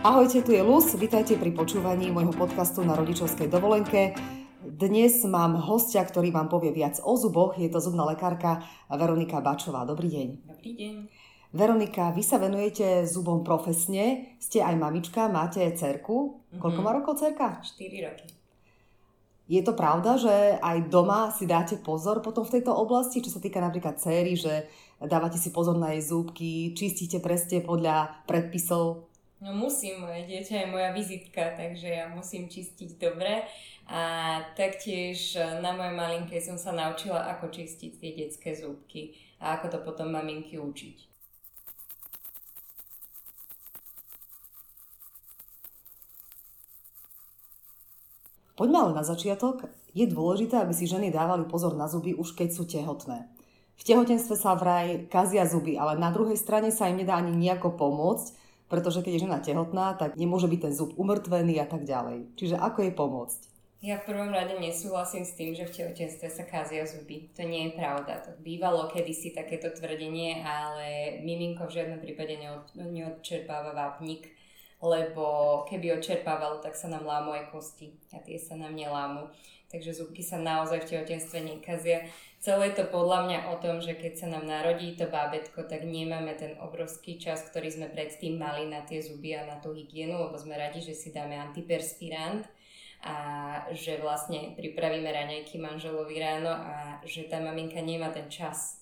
Ahojte, tu je Luz, vítajte pri počúvaní môjho podcastu na rodičovskej dovolenke. Dnes mám hostia, ktorý vám povie viac o zuboch. Je to zubná lekárka Veronika Bačová. Dobrý deň. Dobrý deň. Veronika, vy sa venujete zubom profesne, ste aj mamička, máte cerku. Koľko má rokov cerka? 4 roky. Je to pravda, že aj doma si dáte pozor potom v tejto oblasti, čo sa týka napríklad céry, že dávate si pozor na jej zúbky, čistíte presne podľa predpisov? No musím, moje dieťa je moja vizitka, takže ja musím čistiť dobre. A taktiež na mojej malinke som sa naučila, ako čistiť tie detské zúbky a ako to potom maminky učiť. Poďme ale na začiatok. Je dôležité, aby si ženy dávali pozor na zuby už keď sú tehotné. V tehotenstve sa vraj kazia zuby, ale na druhej strane sa im nedá ani nejako pomôcť, pretože keď je žena tehotná, tak nemôže byť ten zub umrtvený a tak ďalej. Čiže ako jej pomôcť? Ja v prvom rade nesúhlasím s tým, že v tehotenstve sa kázia zuby. To nie je pravda. To bývalo kedysi takéto tvrdenie, ale miminko v žiadnom prípade neod, neodčerpáva vápnik, lebo keby odčerpávalo, tak sa nám lámu aj kosti a tie sa nám nelámu. Takže zubky sa naozaj v tehotenstve nekazia. Celé je to podľa mňa o tom, že keď sa nám narodí to bábetko, tak nemáme ten obrovský čas, ktorý sme predtým mali na tie zuby a na tú hygienu, lebo sme radi, že si dáme antiperspirant a že vlastne pripravíme raňajky manželovi ráno a že tá maminka nemá ten čas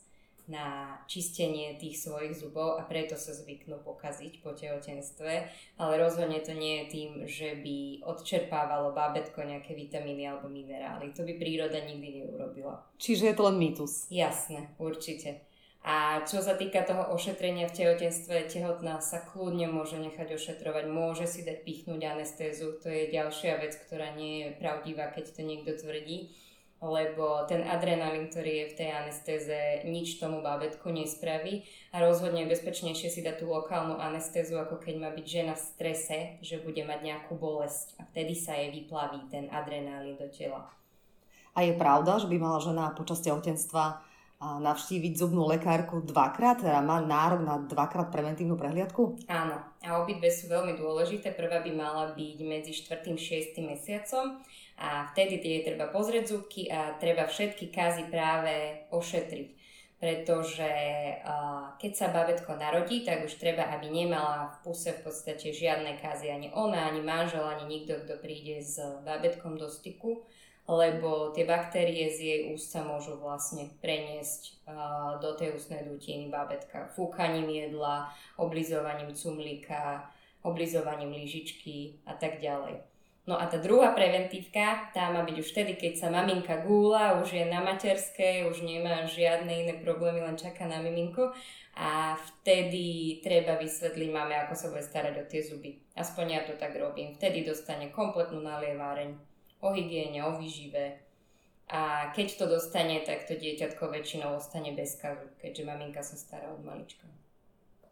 na čistenie tých svojich zubov a preto sa zvyknú pokaziť po tehotenstve, ale rozhodne to nie je tým, že by odčerpávalo bábetko nejaké vitamíny alebo minerály. To by príroda nikdy neurobila. Čiže je to len mýtus? Jasné, určite. A čo sa týka toho ošetrenia v tehotenstve, tehotná sa kľudne môže nechať ošetrovať, môže si dať pichnúť anestézu, to je ďalšia vec, ktorá nie je pravdivá, keď to niekto tvrdí lebo ten adrenalín, ktorý je v tej anestéze, nič tomu bábetku nespraví a rozhodne je bezpečnejšie si dať tú lokálnu anestézu, ako keď má byť žena v strese, že bude mať nejakú bolesť a vtedy sa jej vyplaví ten adrenalín do tela. A je pravda, že by mala žena počas tehotenstva navštíviť zubnú lekárku dvakrát, teda má nárok na dvakrát preventívnu prehliadku? Áno, a obidve sú veľmi dôležité. Prvá by mala byť medzi 4. a 6. mesiacom a vtedy tie treba pozrieť zubky a treba všetky kazy práve ošetriť. Pretože keď sa babetko narodí, tak už treba, aby nemala v puse v podstate žiadne kazy ani ona, ani manžel, ani nikto, kto príde s babetkom do styku, lebo tie baktérie z jej úst sa môžu vlastne preniesť do tej ústnej dutiny babetka fúkaním jedla, oblizovaním cumlíka, oblizovaním lyžičky a tak ďalej. No a tá druhá preventívka, tá má byť už vtedy, keď sa maminka gúla, už je na materskej, už nemá žiadne iné problémy, len čaká na miminko a vtedy treba vysvetliť máme, ako sa bude starať o tie zuby. Aspoň ja to tak robím. Vtedy dostane kompletnú nalieváreň o hygiene, o výžive. A keď to dostane, tak to dieťatko väčšinou ostane bez kazu, keďže maminka sa stará od malička.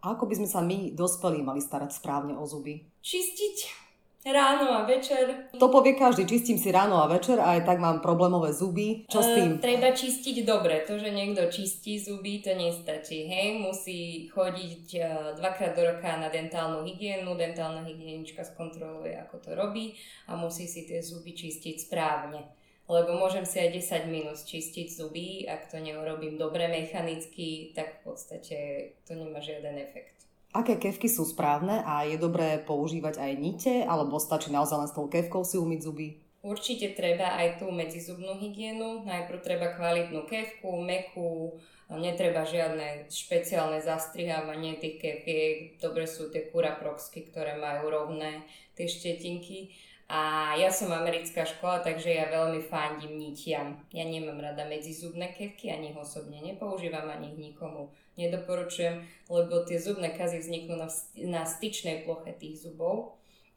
A ako by sme sa my, dospelí, mali starať správne o zuby? Čistiť Ráno a večer. To povie každý, čistím si ráno a večer a aj tak mám problémové zuby. Čo s tým? Uh, treba čistiť dobre. To, že niekto čistí zuby, to nestačí. Hej, musí chodiť uh, dvakrát do roka na dentálnu hygienu, dentálna hygienička skontroluje, ako to robí a musí si tie zuby čistiť správne. Lebo môžem si aj 10 minút čistiť zuby, ak to neurobím dobre mechanicky, tak v podstate to nemá žiaden efekt. Aké kevky sú správne a je dobré používať aj nite, alebo stačí naozaj len s tou kevkou si umyť zuby? Určite treba aj tú medzizubnú hygienu. Najprv treba kvalitnú kevku, mekú, netreba žiadne špeciálne zastrihávanie tých keviek. Dobre sú tie kuraproxky, ktoré majú rovné tie štetinky. A ja som americká škola, takže ja veľmi fandím nitiam. Ja nemám rada medzizubné kevky, ani ich osobne nepoužívam, ani ich nikomu nedoporučujem, lebo tie zubné kazy vzniknú na, na styčnej ploche tých zubov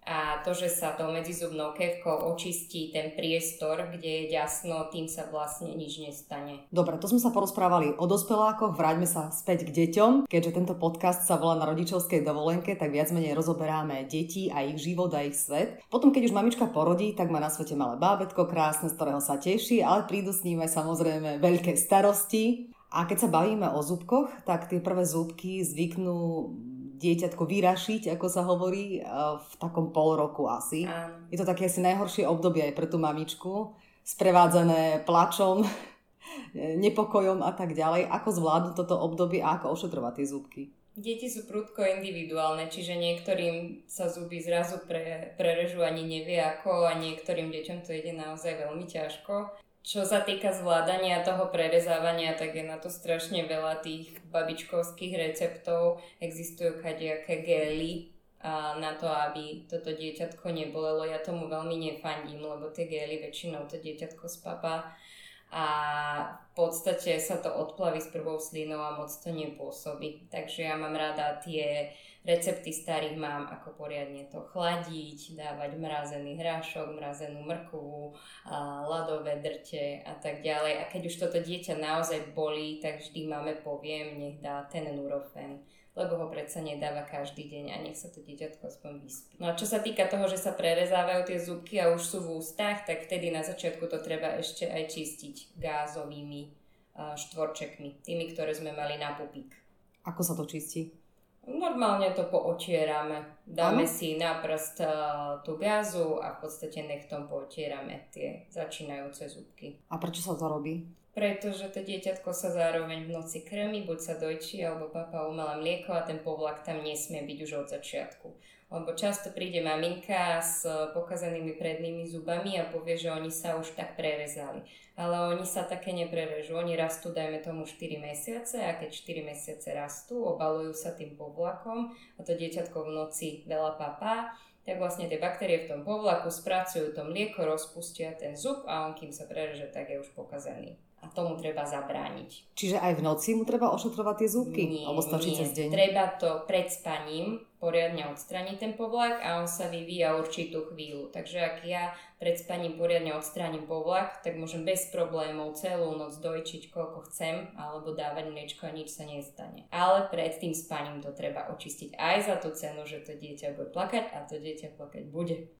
a to, že sa tou medzizubnou kevkou očistí ten priestor, kde je ďasno, tým sa vlastne nič nestane. Dobre, to sme sa porozprávali o dospelákoch, vráťme sa späť k deťom. Keďže tento podcast sa volá na rodičovskej dovolenke, tak viac menej rozoberáme deti a ich život a ich svet. Potom, keď už mamička porodí, tak má na svete malé bábetko krásne, z ktorého sa teší, ale prídu s ním aj samozrejme veľké starosti. A keď sa bavíme o zúbkoch, tak tie prvé zúbky zvyknú dieťatko vyrašiť, ako sa hovorí, v takom pol roku asi. Áno. Je to také asi najhoršie obdobie aj pre tú mamičku, sprevádzané plačom, nepokojom a tak ďalej. Ako zvládnuť toto obdobie a ako ošetrovať tie zúbky? Deti sú prudko individuálne, čiže niektorým sa zuby zrazu pre, prerežú ani nevie ako a niektorým deťom to ide naozaj veľmi ťažko. Čo sa týka zvládania toho prerezávania, tak je na to strašne veľa tých babičkovských receptov. Existujú kadejaké gely na to, aby toto dieťatko nebolelo. Ja tomu veľmi nefandím, lebo tie gely väčšinou to dieťatko spapá a v podstate sa to odplaví s prvou slinou a moc to nepôsobí. Takže ja mám rada tie recepty starých mám, ako poriadne to chladiť, dávať mrazený hrášok, mrazenú mrkvu, ľadové drte a tak ďalej. A keď už toto dieťa naozaj bolí, tak vždy máme poviem, nech dá ten nurofen lebo ho predsa nedáva každý deň a nech sa to dieťatko aspoň vyspí. No a čo sa týka toho, že sa prerezávajú tie zubky a už sú v ústach, tak vtedy na začiatku to treba ešte aj čistiť gázovými štvorčekmi, tými, ktoré sme mali na pupík. Ako sa to čistí? Normálne to poočierame. Dáme ano? si na prst tú gázu a v podstate nechtom pootierame tie začínajúce zubky. A prečo sa to robí? Pretože to dieťatko sa zároveň v noci krmi, buď sa dojčí alebo papa umelé mlieko a ten povlak tam nesmie byť už od začiatku. Lebo často príde maminka s pokazenými prednými zubami a povie, že oni sa už tak prerezali. Ale oni sa také neprerežú. Oni rastú, dajme tomu 4 mesiace a keď 4 mesiace rastú, obalujú sa tým povlakom a to dieťatko v noci veľa papá tak vlastne tie baktérie v tom povlaku spracujú to mlieko, rozpustia ten zub a on kým sa prereže, tak je už pokazený a tomu treba zabrániť. Čiže aj v noci mu treba ošetrovať tie zúbky? Nie, Alebo stačí nie. cez deň? Treba to pred spaním poriadne odstrániť ten povlak a on sa vyvíja určitú chvíľu. Takže ak ja pred spaním poriadne odstránim povlak, tak môžem bez problémov celú noc dojčiť koľko chcem alebo dávať mliečko a nič sa nestane. Ale pred tým spaním to treba očistiť aj za tú cenu, že to dieťa bude plakať a to dieťa plakať bude.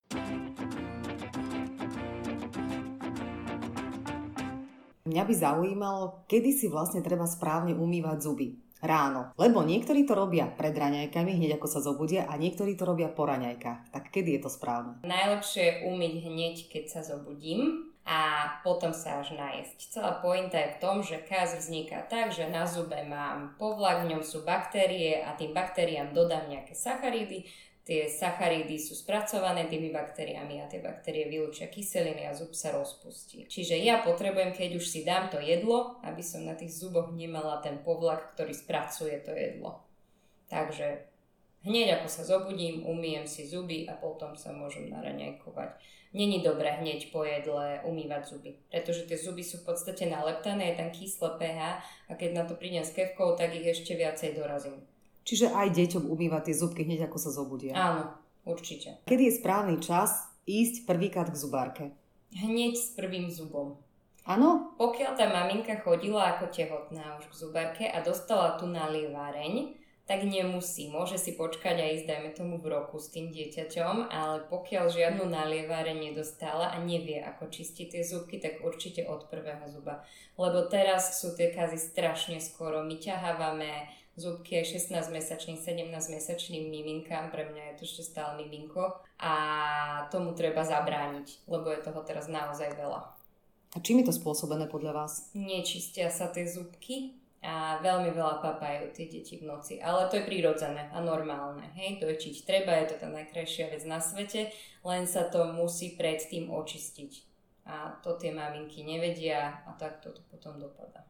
Mňa by zaujímalo, kedy si vlastne treba správne umývať zuby. Ráno. Lebo niektorí to robia pred raňajkami, hneď ako sa zobudia, a niektorí to robia po raňajkách. Tak kedy je to správne? Najlepšie je umyť hneď, keď sa zobudím a potom sa až najesť. Celá pointa je v tom, že kaz vzniká tak, že na zube mám povlak, v ňom sú baktérie a tým baktériám dodám nejaké sacharidy, tie sacharidy sú spracované tými baktériami a tie baktérie vylúčia kyseliny a zub sa rozpustí. Čiže ja potrebujem, keď už si dám to jedlo, aby som na tých zuboch nemala ten povlak, ktorý spracuje to jedlo. Takže hneď ako sa zobudím, umýjem si zuby a potom sa môžem naraňajkovať. Není dobré hneď po jedle umývať zuby, pretože tie zuby sú v podstate naleptané, je tam kyslé pH a keď na to prídem s kevkou, tak ich ešte viacej dorazím. Čiže aj deťom umývať tie zubky hneď ako sa zobudia. Áno, určite. Kedy je správny čas ísť prvýkrát k zubárke? Hneď s prvým zubom. Áno? Pokiaľ tá maminka chodila ako tehotná už k zubárke a dostala tu nalievareň, tak nemusí. Môže si počkať a ísť, dajme tomu, v roku s tým dieťaťom, ale pokiaľ žiadnu nalievareň nedostala a nevie, ako čistiť tie zubky, tak určite od prvého zuba. Lebo teraz sú tie kazy strašne skoro. My ťahávame zúbky aj 16-mesačným, 17-mesačným miminkám, pre mňa je to ešte stále miminko a tomu treba zabrániť, lebo je toho teraz naozaj veľa. A čím je to spôsobené podľa vás? Nečistia sa tie zubky a veľmi veľa papajú tie deti v noci. Ale to je prirodzené a normálne. Hej, dojčiť treba, je to tá najkrajšia vec na svete, len sa to musí predtým očistiť. A to tie maminky nevedia a tak to potom dopadá.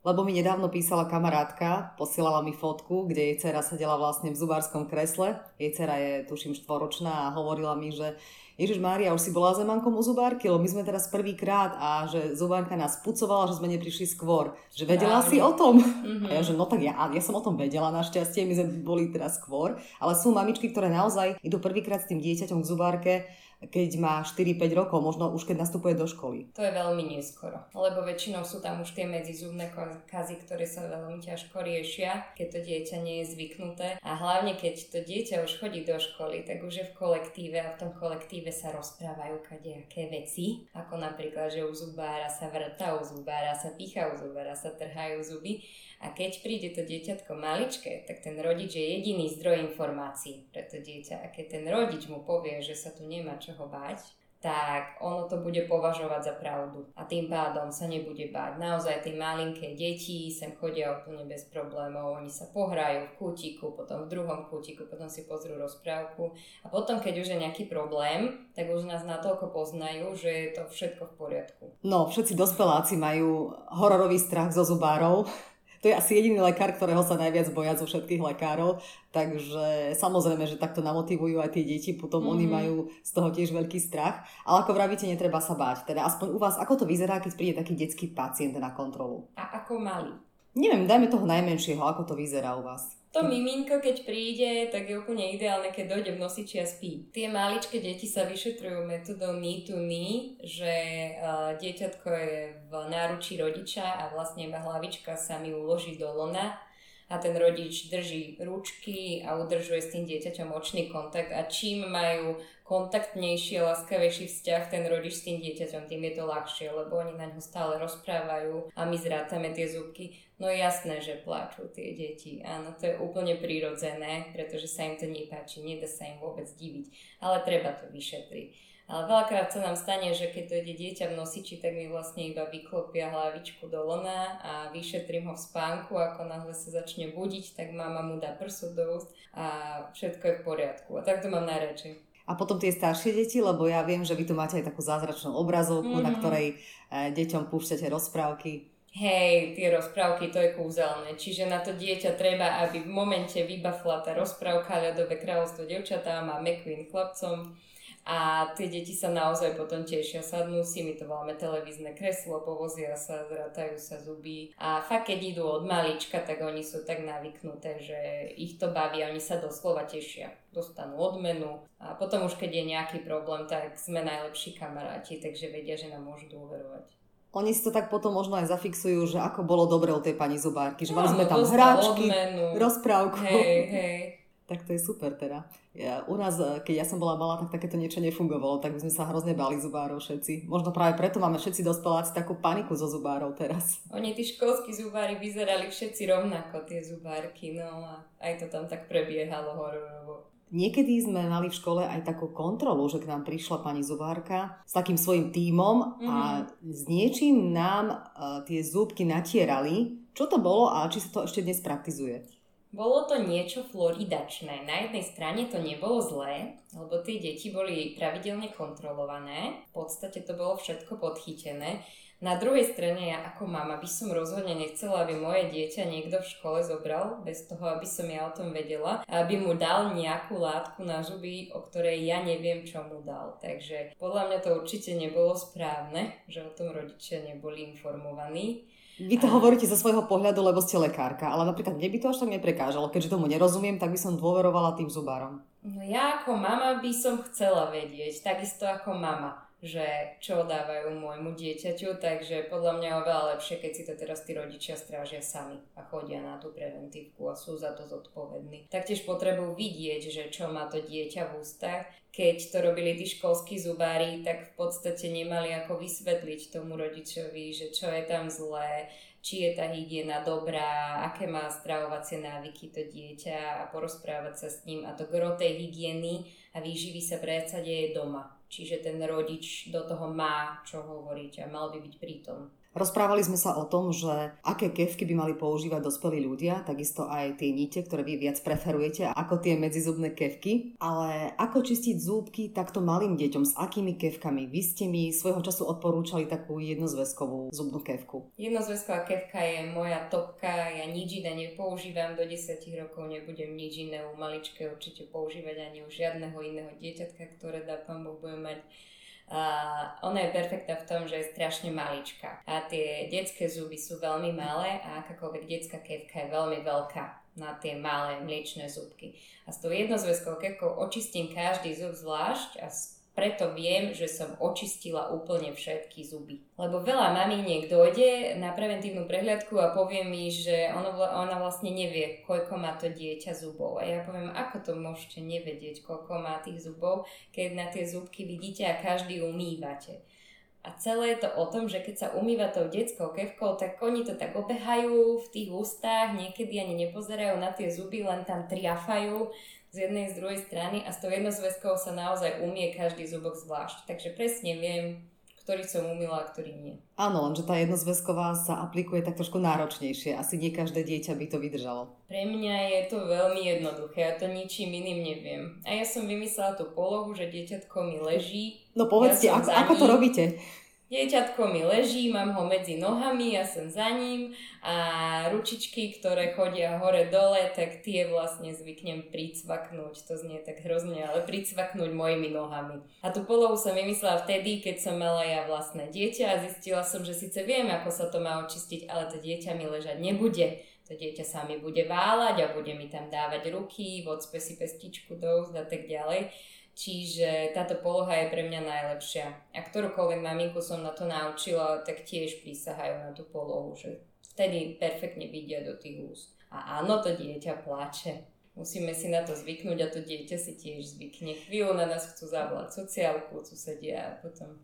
Lebo mi nedávno písala kamarátka, posielala mi fotku, kde jej dcera sedela vlastne v zubárskom kresle. Jej dcera je, tuším, štvoročná a hovorila mi, že Ježiš Mária, už si bola zemankom u zubárky, lebo my sme teraz prvýkrát a že zubárka nás pucovala, že sme neprišli skôr. Že vedela Správne. si o tom? Mm-hmm. A ja, že no tak ja, ja som o tom vedela našťastie, my sme boli teraz skôr. Ale sú mamičky, ktoré naozaj idú prvýkrát s tým dieťaťom k zubárke keď má 4-5 rokov, možno už keď nastupuje do školy. To je veľmi neskoro, lebo väčšinou sú tam už tie medzizubné kazy, ktoré sa veľmi ťažko riešia, keď to dieťa nie je zvyknuté. A hlavne keď to dieťa už chodí do školy, tak už je v kolektíve a v tom kolektíve sa rozprávajú kadejaké veci, ako napríklad, že u zubára sa vrta, u zubára sa pícha, u zubára sa trhajú zuby. A keď príde to dieťatko maličké, tak ten rodič je jediný zdroj informácií pre to dieťa. A keď ten rodič mu povie, že sa tu nemá čoho báť, tak ono to bude považovať za pravdu a tým pádom sa nebude báť. Naozaj tie malinké deti sem chodia úplne bez problémov, oni sa pohrajú v kútiku, potom v druhom kútiku, potom si pozrú rozprávku a potom, keď už je nejaký problém, tak už nás natoľko poznajú, že je to všetko v poriadku. No, všetci dospeláci majú hororový strach zo zubárov, to je asi jediný lekár, ktorého sa najviac boja zo všetkých lekárov, takže samozrejme, že takto namotivujú aj tie deti, potom mm-hmm. oni mhm. majú z toho tiež veľký strach, ale ako vravíte, netreba sa báť. Teda aspoň u vás, ako to vyzerá, keď príde taký detský pacient na kontrolu? A ako malý? Neviem, dajme toho najmenšieho, ako to vyzerá u vás. To miminko, keď príde, tak je úplne ideálne, keď dojde v nosiči a spí. Tie maličké deti sa vyšetrujú metodou knee to knee, že uh, dieťatko je v náručí rodiča a vlastne hlavička sa mi uloží do lona a ten rodič drží ručky a udržuje s tým dieťaťom očný kontakt a čím majú kontaktnejší a láskavejší vzťah ten rodič s tým dieťaťom, tým je to ľahšie, lebo oni na ňo stále rozprávajú a my zrátame tie zubky. No jasné, že plačú tie deti. Áno, to je úplne prirodzené, pretože sa im to nepáči, nedá sa im vôbec diviť. Ale treba to vyšetriť. Ale veľakrát sa nám stane, že keď dojde dieťa v nosiči, tak mi vlastne iba vyklopia hlavičku do lona a vyšetrím ho v spánku. Ako náhle sa začne budiť, tak mama mu dá prsu do úst a všetko je v poriadku. A tak to mám najradšej. A potom tie staršie deti, lebo ja viem, že vy tu máte aj takú zázračnú obrazovku, mm-hmm. na ktorej e, deťom púšťate rozprávky. Hej, tie rozprávky, to je kúzelné. Čiže na to dieťa treba, aby v momente vybafla tá rozprávka ľadové kráľovstvo devčatám a McQueen chlapcom a tie deti sa naozaj potom tešia, sadnú si, my to voláme televízne kreslo, povozia sa, zratajú sa zuby a fakt keď idú od malička, tak oni sú tak navyknuté, že ich to baví, oni sa doslova tešia, dostanú odmenu a potom už keď je nejaký problém, tak sme najlepší kamaráti, takže vedia, že nám môžu dôverovať. Oni si to tak potom možno aj zafixujú, že ako bolo dobre u tej pani zubárky, že no, mali sme tam hráčky, odmenu. rozprávku. Hej, hej. Tak to je super teda. Ja, u nás, e, keď ja som bola malá, tak takéto niečo nefungovalo, tak by sme sa hrozne bali zubárov všetci. Možno práve preto máme všetci dospeláci takú paniku zo zubárov teraz. Oni, tí školskí zubári, vyzerali všetci rovnako, tie zubárky, no a aj to tam tak prebiehalo hororovo. Niekedy sme mali v škole aj takú kontrolu, že k nám prišla pani zubárka s takým svojim tímom mm-hmm. a mhm. s niečím nám uh, tie zúbky natierali. Čo to bolo a či sa to ešte dnes praktizuje? Bolo to niečo floridačné. Na jednej strane to nebolo zlé, lebo tie deti boli pravidelne kontrolované. V podstate to bolo všetko podchytené. Na druhej strane ja ako mama by som rozhodne nechcela, aby moje dieťa niekto v škole zobral, bez toho, aby som ja o tom vedela, aby mu dal nejakú látku na zuby, o ktorej ja neviem, čo mu dal. Takže podľa mňa to určite nebolo správne, že o tom rodičia neboli informovaní. Vy to hovoríte zo svojho pohľadu, lebo ste lekárka, ale napríklad mne by to až tak neprekážalo. Keďže tomu nerozumiem, tak by som dôverovala tým zubárom. No ja ako mama by som chcela vedieť, takisto ako mama že čo dávajú môjmu dieťaťu, takže podľa mňa oveľa lepšie, keď si to teraz tí rodičia strážia sami a chodia na tú preventívku a sú za to zodpovední. Taktiež potrebujú vidieť, že čo má to dieťa v ústach. Keď to robili tí školskí zubári, tak v podstate nemali ako vysvetliť tomu rodičovi, že čo je tam zlé, či je tá hygiena dobrá, aké má stravovacie návyky to dieťa a porozprávať sa s ním a to gro tej hygieny a výživy sa predsa deje doma Čiže ten rodič do toho má čo hovoriť a mal by byť prítom. Rozprávali sme sa o tom, že aké kevky by mali používať dospelí ľudia, takisto aj tie nite, ktoré vy viac preferujete, ako tie medzizubné kevky. Ale ako čistiť zúbky takto malým deťom, s akými kevkami? Vy ste mi svojho času odporúčali takú jednozväzkovú zubnú kevku. Jednozväzková kevka je moja topka, ja nič iné nepoužívam, do 10 rokov nebudem nič iné u maličke určite používať ani u žiadneho iného dieťatka, ktoré dá pán Boh bude mať a ona je perfektná v tom, že je strašne maličká. A tie detské zuby sú veľmi malé a akákoľvek detská kevka je veľmi veľká na tie malé mliečne zubky. A s tou jednozväzkou kevkou očistím každý zub zvlášť a preto viem, že som očistila úplne všetky zuby. Lebo veľa maminiek dojde na preventívnu prehliadku a povie mi, že ono, ona vlastne nevie, koľko má to dieťa zubov. A ja poviem, ako to môžete nevedieť, koľko má tých zubov, keď na tie zubky vidíte a každý umývate. A celé je to o tom, že keď sa umýva tou detskou kevkou, tak oni to tak obehajú v tých ústach, niekedy ani nepozerajú na tie zuby, len tam triafajú z jednej z druhej strany a s tou jednozväzkou sa naozaj umie každý zubok zvlášť. Takže presne viem, ktorý som umila a ktorý nie. Áno, lenže tá jednozväzková sa aplikuje tak trošku náročnejšie. Asi nie každé dieťa by to vydržalo. Pre mňa je to veľmi jednoduché, ja to ničím iným neviem. A ja som vymyslela tú polohu, že dieťatko mi leží. No povedzte, ja ako, ako to robíte? Dieťatko mi leží, mám ho medzi nohami, ja som za ním a ručičky, ktoré chodia hore-dole, tak tie vlastne zvyknem pricvaknúť. To znie tak hrozne, ale pricvaknúť mojimi nohami. A tú polohu som vymyslela vtedy, keď som mala ja vlastné dieťa a zistila som, že síce viem, ako sa to má očistiť, ale to dieťa mi ležať nebude. To dieťa sa mi bude váľať a bude mi tam dávať ruky, vodspe si pestičku do a tak ďalej. Čiže táto poloha je pre mňa najlepšia. A ktorúkoľvek maminku som na to naučila, tak tiež prísahajú na tú polohu, že vtedy perfektne vidia do tých úst. A áno, to dieťa plače. Musíme si na to zvyknúť a to dieťa si tiež zvykne. Chvíľu na nás chcú zavolať sociálku, sedia a potom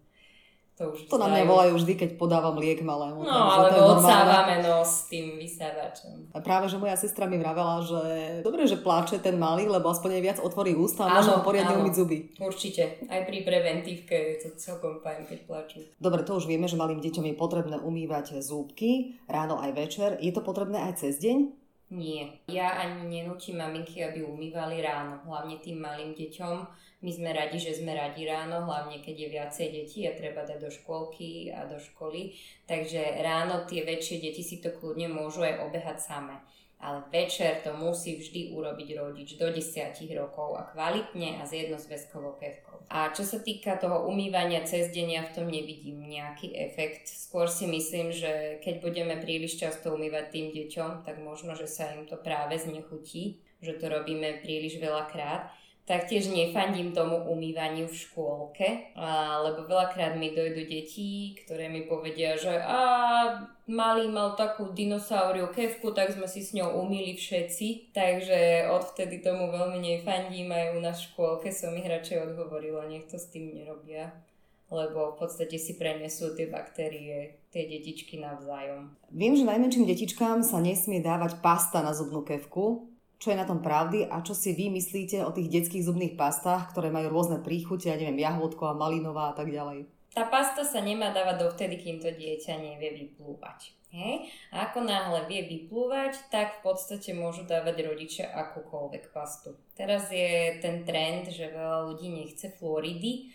to už To na mňa volajú vždy, keď podávam liek malému. No, alebo odsávame nos tým vysávačom. A práve, že moja sestra mi vravela, že dobre, že pláče ten malý, lebo aspoň viac otvorí ústa a môžem poriadne umyť zuby. Určite. Aj pri preventívke je to celkom fajn, keď plačú. Dobre, to už vieme, že malým deťom je potrebné umývať zúbky ráno aj večer. Je to potrebné aj cez deň? Nie. Ja ani nenúčim maminky, aby umývali ráno, hlavne tým malým deťom my sme radi, že sme radi ráno, hlavne keď je viacej detí a treba dať do škôlky a do školy. Takže ráno tie väčšie deti si to kľudne môžu aj obehať samé. Ale večer to musí vždy urobiť rodič do 10 rokov a kvalitne a s jednozväzkovou kevkou. A čo sa týka toho umývania cez deň, ja v tom nevidím nejaký efekt. Skôr si myslím, že keď budeme príliš často umývať tým deťom, tak možno, že sa im to práve znechutí, že to robíme príliš veľakrát Taktiež nefandím tomu umývaniu v škôlke, lebo veľakrát mi dojdu deti, ktoré mi povedia, že a malý mal takú dinosauriu kevku, tak sme si s ňou umýli všetci. Takže odvtedy tomu veľmi nefandím aj u nás v škôlke som ich radšej odhovorila, nech to s tým nerobia lebo v podstate si prenesú tie baktérie, tie detičky navzájom. Viem, že najmenším detičkám sa nesmie dávať pasta na zubnú kevku, čo je na tom pravdy a čo si vy myslíte o tých detských zubných pastách, ktoré majú rôzne príchute, ja neviem, jahodko a malinová a tak ďalej. Tá pasta sa nemá dávať dovtedy, kým to dieťa nevie vyplúvať. Hej? A ako náhle vie vyplúvať, tak v podstate môžu dávať rodičia akúkoľvek pastu. Teraz je ten trend, že veľa ľudí nechce Floridy.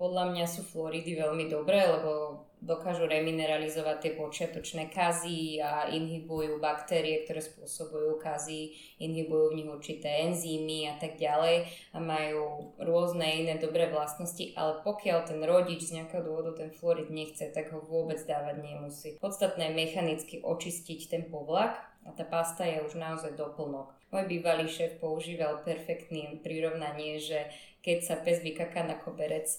Podľa mňa sú Floridy veľmi dobré, lebo dokážu remineralizovať tie počiatočné kazy a inhibujú baktérie, ktoré spôsobujú kazy, inhibujú v nich určité enzymy a tak ďalej a majú rôzne iné dobré vlastnosti, ale pokiaľ ten rodič z nejakého dôvodu ten fluorid nechce, tak ho vôbec dávať nemusí. Podstatné je mechanicky očistiť ten povlak a tá pasta je už naozaj doplnok. Môj bývalý šéf používal perfektný prirovnanie, že keď sa pes vykaká na koberec,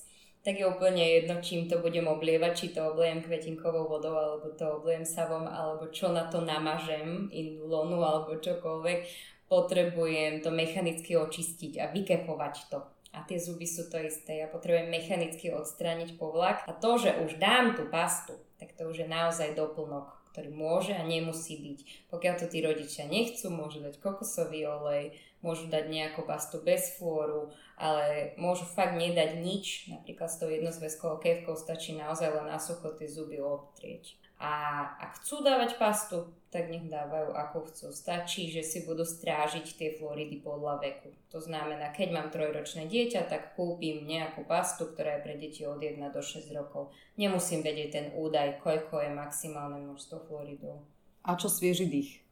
tak je úplne jedno, čím to budem oblievať, či to obliem kvetinkovou vodou, alebo to obliem savom, alebo čo na to namažem, indulonu, alebo čokoľvek. Potrebujem to mechanicky očistiť a vykepovať to. A tie zuby sú to isté. Ja potrebujem mechanicky odstrániť povlak. A to, že už dám tú pastu, tak to už je naozaj doplnok, ktorý môže a nemusí byť. Pokiaľ to tí rodičia nechcú, môžu dať kokosový olej, môžu dať nejakú pastu bez flóru, ale môžu fakt nedať nič, napríklad s tou jednozväzkovou kevkou stačí naozaj len na sucho tie zuby obtrieť. A ak chcú dávať pastu, tak nech dávajú ako chcú. Stačí, že si budú strážiť tie floridy podľa veku. To znamená, keď mám trojročné dieťa, tak kúpim nejakú pastu, ktorá je pre deti od 1 do 6 rokov. Nemusím vedieť ten údaj, koľko je maximálne množstvo floridov. A čo svieži dých?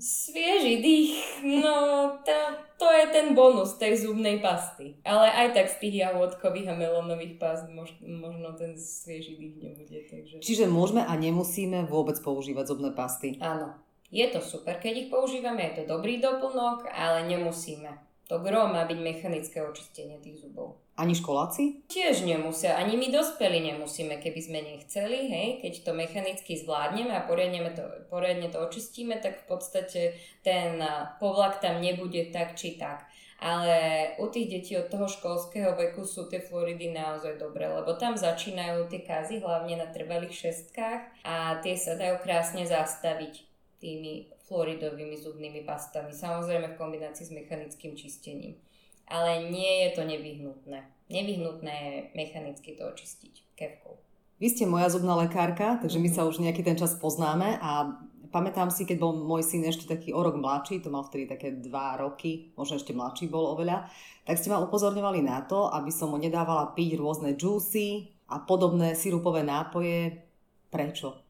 Svieži dých, no to, to je ten bonus tej zubnej pasty. Ale aj tak z tých jahodkových a melónových past mož, možno ten svieži dých nebude. Takže... Čiže môžeme a nemusíme vôbec používať zubné pasty? Áno. Je to super, keď ich používame, je to dobrý doplnok, ale nemusíme. To gro má byť mechanické očistenie tých zubov. Ani školáci? Tiež nemusia, ani my dospelí nemusíme, keby sme nechceli, hej, keď to mechanicky zvládneme a poriadne to, poriadne to očistíme, tak v podstate ten povlak tam nebude tak či tak. Ale u tých detí od toho školského veku sú tie Floridy naozaj dobré, lebo tam začínajú tie kazy, hlavne na trvalých šestkách a tie sa dajú krásne zastaviť tými fluoridovými zubnými pastami, samozrejme v kombinácii s mechanickým čistením. Ale nie je to nevyhnutné. Nevyhnutné je mechanicky to očistiť kevkou. Vy ste moja zubná lekárka, takže my sa už nejaký ten čas poznáme a pamätám si, keď bol môj syn ešte taký o rok mladší, to mal vtedy také dva roky, možno ešte mladší bol oveľa, tak ste ma upozorňovali na to, aby som mu nedávala piť rôzne juicy a podobné sirupové nápoje. Prečo?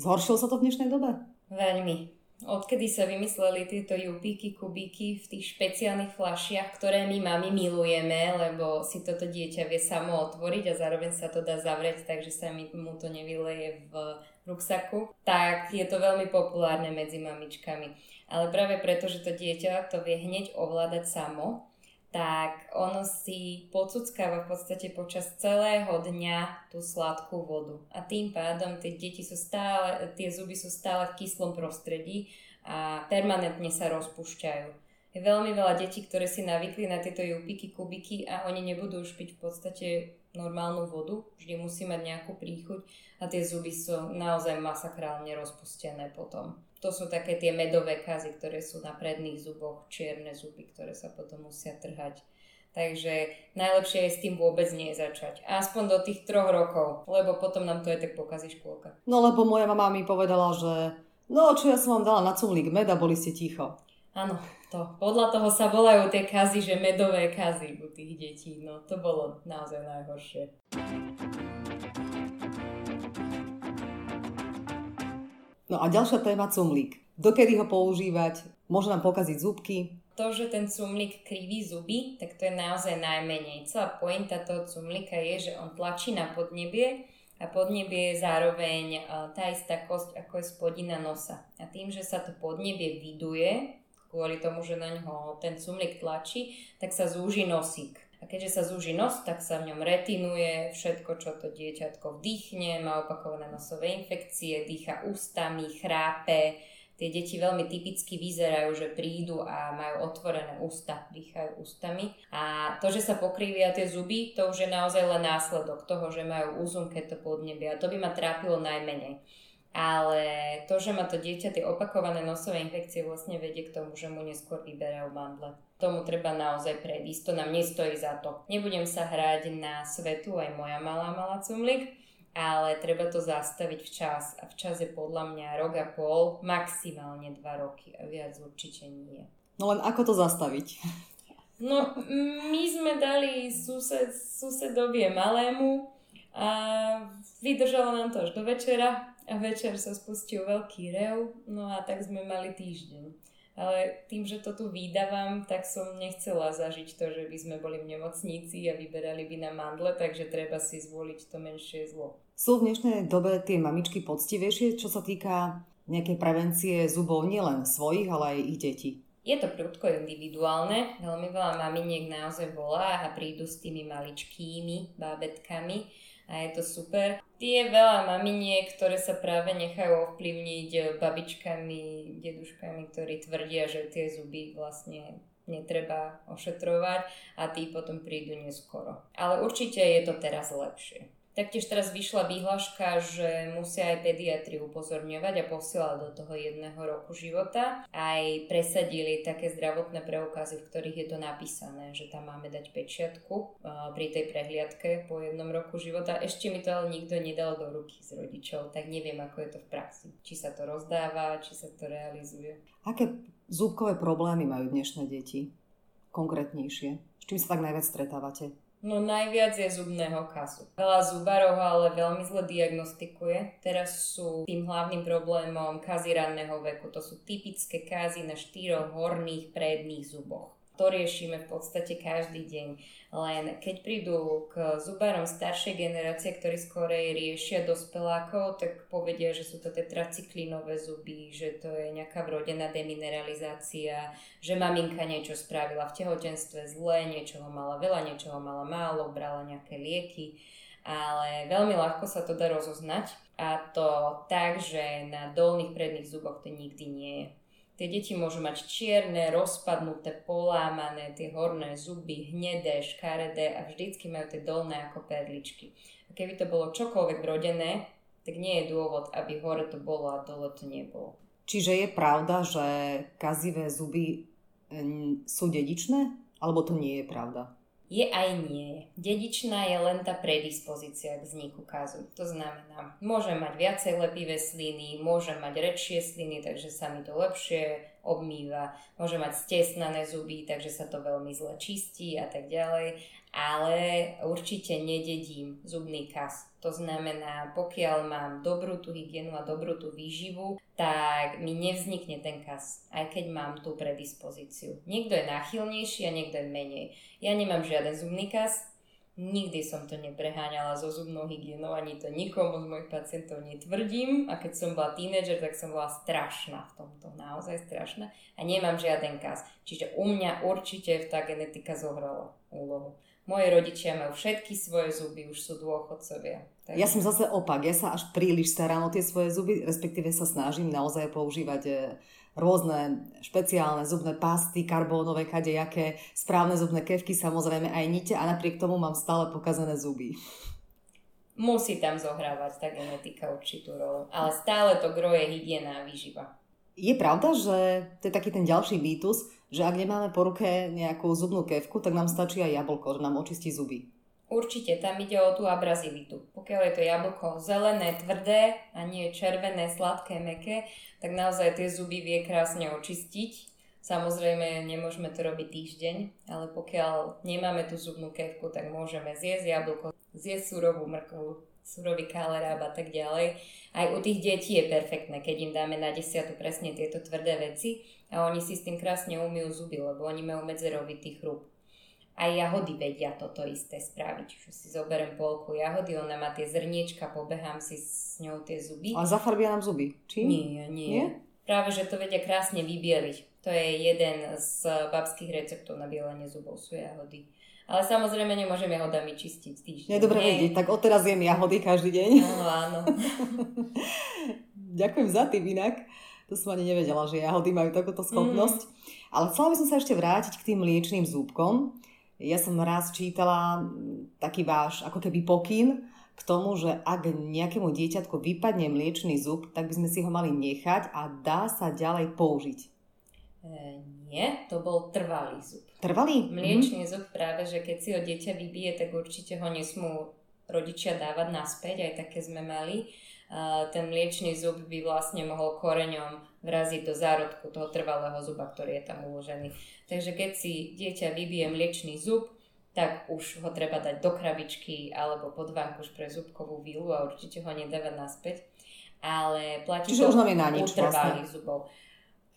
Zhoršilo sa to v dnešnej dobe? Veľmi. Odkedy sa vymysleli tieto jupíky, kubíky v tých špeciálnych flašiach, ktoré my mami milujeme, lebo si toto dieťa vie samo otvoriť a zároveň sa to dá zavrieť, takže sa mu to nevyleje v ruksaku, tak je to veľmi populárne medzi mamičkami. Ale práve preto, že to dieťa to vie hneď ovládať samo, tak ono si pocuckáva v podstate počas celého dňa tú sladkú vodu. A tým pádom tie deti sú stále, tie zuby sú stále v kyslom prostredí a permanentne sa rozpúšťajú. Je veľmi veľa detí, ktoré si navykli na tieto jupiky, kubiky a oni nebudú už piť v podstate normálnu vodu, vždy musí mať nejakú príchuť a tie zuby sú naozaj masakrálne rozpustené potom to sú také tie medové kazy, ktoré sú na predných zuboch, čierne zuby, ktoré sa potom musia trhať. Takže najlepšie je s tým vôbec nie začať. Aspoň do tých troch rokov, lebo potom nám to aj tak pokazí škôlka. No lebo moja mama mi povedala, že no čo ja som vám dala na cumlík med a boli ste ticho. Áno, to. Podľa toho sa volajú tie kazy, že medové kazy u tých detí. No to bolo naozaj najhoršie. No a ďalšia téma cumlík. Dokedy ho používať? Môže nám pokaziť zubky? To, že ten cumlík kriví zuby, tak to je naozaj najmenej. Celá pointa toho cumlíka je, že on tlačí na podnebie a podnebie je zároveň e, tá istá kosť, ako je spodina nosa. A tým, že sa to podnebie viduje, kvôli tomu, že na ňo ten cumlík tlačí, tak sa zúži nosík. A keďže sa zúži nos, tak sa v ňom retinuje všetko, čo to dieťatko vdýchne, má opakované nosové infekcie, dýcha ústami, chrápe. Tie deti veľmi typicky vyzerajú, že prídu a majú otvorené ústa, dýchajú ústami. A to, že sa pokrývia tie zuby, to už je naozaj len následok toho, že majú úzunké to podnebie. A to by ma trápilo najmenej. Ale to, že má to dieťa tie opakované nosové infekcie vlastne vedie k tomu, že mu neskôr vyberajú mandle tomu treba naozaj predísť, to nám nestojí za to. Nebudem sa hrať na svetu, aj moja malá mala cumlik, ale treba to zastaviť včas a včas je podľa mňa rok a pol, maximálne dva roky a viac určite nie. No len ako to zastaviť? No, my sme dali sused, susedovie malému a vydržalo nám to až do večera a večer sa spustil veľký rev, no a tak sme mali týždeň ale tým, že to tu vydávam, tak som nechcela zažiť to, že by sme boli v nemocnici a vyberali by na mandle, takže treba si zvoliť to menšie zlo. Sú v dnešnej dobe tie mamičky poctivejšie, čo sa týka nejakej prevencie zubov nielen svojich, ale aj ich detí? Je to prudko individuálne, veľmi veľa maminiek naozaj volá a prídu s tými maličkými bábetkami a je to super. Tie veľa maminiek, ktoré sa práve nechajú ovplyvniť babičkami, deduškami, ktorí tvrdia, že tie zuby vlastne netreba ošetrovať a tí potom prídu neskoro. Ale určite je to teraz lepšie. Taktiež teraz vyšla výhľaška, že musia aj pediatri upozorňovať a posielať do toho jedného roku života. Aj presadili také zdravotné preukazy, v ktorých je to napísané, že tam máme dať pečiatku pri tej prehliadke po jednom roku života. Ešte mi to ale nikto nedal do ruky z rodičov, tak neviem, ako je to v praxi. Či sa to rozdáva, či sa to realizuje. Aké zúbkové problémy majú dnešné deti? Konkrétnejšie. S čím sa tak najviac stretávate? No najviac je zubného kazu. Veľa zubarov ho ale veľmi zle diagnostikuje. Teraz sú tým hlavným problémom kazy ranného veku. To sú typické kazy na štyroch horných predných zuboch. To riešime v podstate každý deň. Len keď prídu k zubárom staršej generácie, ktorí skorej riešia dospelákov, tak povedia, že sú to tetracyklinové zuby, že to je nejaká vrodená demineralizácia, že maminka niečo spravila v tehotenstve zle, niečoho mala veľa, niečoho mala málo, brala nejaké lieky ale veľmi ľahko sa to dá rozoznať a to tak, že na dolných predných zuboch to nikdy nie je. Tie deti môžu mať čierne, rozpadnuté, polámané, tie horné zuby, hnedé, škaredé a vždycky majú tie dolné ako perličky. A keby to bolo čokoľvek rodené, tak nie je dôvod, aby hore to bolo a dole to nebolo. Čiže je pravda, že kazivé zuby sú dedičné? Alebo to nie je pravda? Je aj nie. Dedičná je len tá predispozícia k vzniku kazu. To znamená, môžem mať viacej lepivé sliny, môžem mať redšie sliny, takže sa mi to lepšie obmýva, môžem mať stesnané zuby, takže sa to veľmi zle čistí a tak ďalej ale určite nededím zubný kas. To znamená, pokiaľ mám dobrú tú hygienu a dobrú tú výživu, tak mi nevznikne ten kas, aj keď mám tú predispozíciu. Niekto je náchylnejší a niekto je menej. Ja nemám žiaden zubný kas, Nikdy som to nepreháňala so zubnou hygienou, ani to nikomu z mojich pacientov netvrdím. A keď som bola tínedžer, tak som bola strašná v tomto, naozaj strašná. A nemám žiaden kas. Čiže u mňa určite tá genetika zohrala úlohu. Moje rodičia majú všetky svoje zuby, už sú dôchodcovia. Tak... Ja som zase opak, ja sa až príliš starám o tie svoje zuby, respektíve sa snažím naozaj používať e, rôzne špeciálne zubné pasty, karbónové, kadejaké, správne zubné kevky, samozrejme aj nite a napriek tomu mám stále pokazané zuby. Musí tam zohrávať tá genetika určitú rolu, ale stále to groje hygiena a výživa. Je pravda, že to je taký ten ďalší mýtus, že ak nemáme po ruke nejakú zubnú kevku, tak nám stačí aj jablko, že nám očistí zuby. Určite, tam ide o tú abrazivitu. Pokiaľ je to jablko zelené, tvrdé a nie červené, sladké, meké, tak naozaj tie zuby vie krásne očistiť. Samozrejme, nemôžeme to robiť týždeň, ale pokiaľ nemáme tú zubnú kevku, tak môžeme zjesť jablko, zjesť surovú mrkvu, surový kaleráb a tak ďalej. Aj u tých detí je perfektné, keď im dáme na desiatu presne tieto tvrdé veci a oni si s tým krásne umýjú zuby, lebo oni majú medzerovitý chrup. Aj jahody vedia toto isté spraviť. Že si zoberiem polku jahody, ona má tie zrniečka, pobehám si s ňou tie zuby. A zafarbia nám zuby? Čím? Nie, nie. nie? Práve, že to vedia krásne vybieliť. To je jeden z babských receptov na bielenie zubov, sú jahody. Ale samozrejme nemôžem jahodami čistiť týždeň. Je dobre vedieť, tak odteraz jem jahody každý deň. Áno, áno. Ďakujem za tým inak. To som ani nevedela, že jahody majú takúto schopnosť. Mm. Ale chcela by som sa ešte vrátiť k tým mliečným zúbkom. Ja som raz čítala taký váš ako keby pokyn k tomu, že ak nejakému dieťatku vypadne mliečný zub, tak by sme si ho mali nechať a dá sa ďalej použiť. E, nie, to bol trvalý zub. Trvalý? Mliečný mm-hmm. zub práve, že keď si ho dieťa vybije, tak určite ho nesmú rodičia dávať naspäť, aj také sme mali. Uh, ten mliečný zub by vlastne mohol koreňom vraziť do zárodku toho trvalého zuba, ktorý je tam uložený. Takže keď si dieťa vybije mliečný zub, tak už ho treba dať do krabičky alebo pod vankuš pre zubkovú výlu a určite ho nedávať naspäť. Ale platí Čiže to už nám je na nič, vlastne. zubov.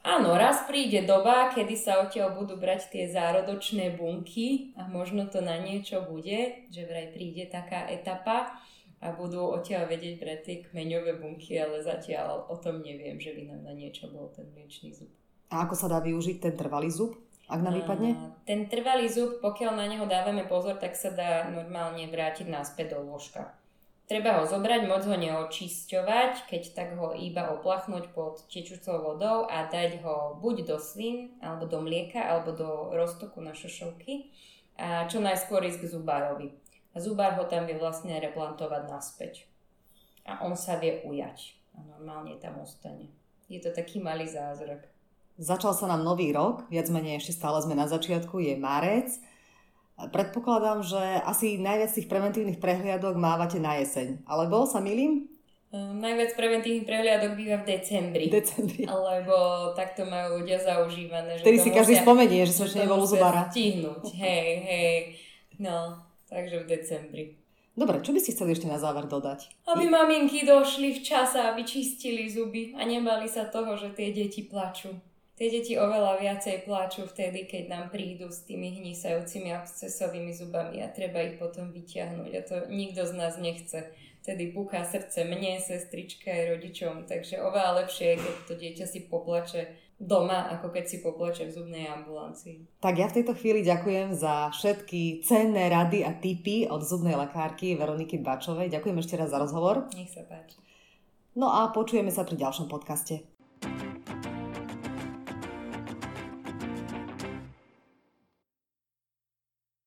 Áno, raz príde doba, kedy sa odtiaľ budú brať tie zárodočné bunky a možno to na niečo bude, že vraj príde taká etapa a budú odtiaľ vedieť brať tie kmeňové bunky, ale zatiaľ o tom neviem, že by nám na niečo bol ten mliečný zub. A ako sa dá využiť ten trvalý zub? Ak nám vypadne? Ten trvalý zub, pokiaľ na neho dávame pozor, tak sa dá normálne vrátiť naspäť do lôžka. Treba ho zobrať, moc ho neočisťovať, keď tak ho iba oplachnúť pod tečúcou vodou a dať ho buď do slín, alebo do mlieka, alebo do roztoku na šošovky a čo najskôr ísť k zubárovi. A zubár ho tam vie vlastne replantovať naspäť. A on sa vie ujať. A normálne tam ostane. Je to taký malý zázrak. Začal sa nám nový rok, viac menej ešte stále sme na začiatku, je marec. Predpokladám, že asi najviac tých preventívnych prehliadok mávate na jeseň. Alebo sa milím? Um, najviac preventívnych prehliadok býva v decembri. decembri. Lebo takto majú ľudia zaužívané. Vtedy si každý spomenie, že som ešte nebol zubára. stihnúť, hej, hej. No, takže v decembri. Dobre, čo by ste chceli ešte na záver dodať? Aby maminky došli v čase, aby čistili zuby a nebali sa toho, že tie deti plačú. Tie deti oveľa viacej pláču vtedy, keď nám prídu s tými hnisajúcimi abscesovými zubami a treba ich potom vyťahnuť a to nikto z nás nechce. Vtedy puká srdce mne, sestričke aj rodičom, takže oveľa lepšie je, keď to dieťa si poplače doma, ako keď si poplače v zubnej ambulancii. Tak ja v tejto chvíli ďakujem za všetky cenné rady a tipy od zubnej lekárky Veroniky Bačovej. Ďakujem ešte raz za rozhovor. Nech sa páči. No a počujeme sa pri ďalšom podcaste.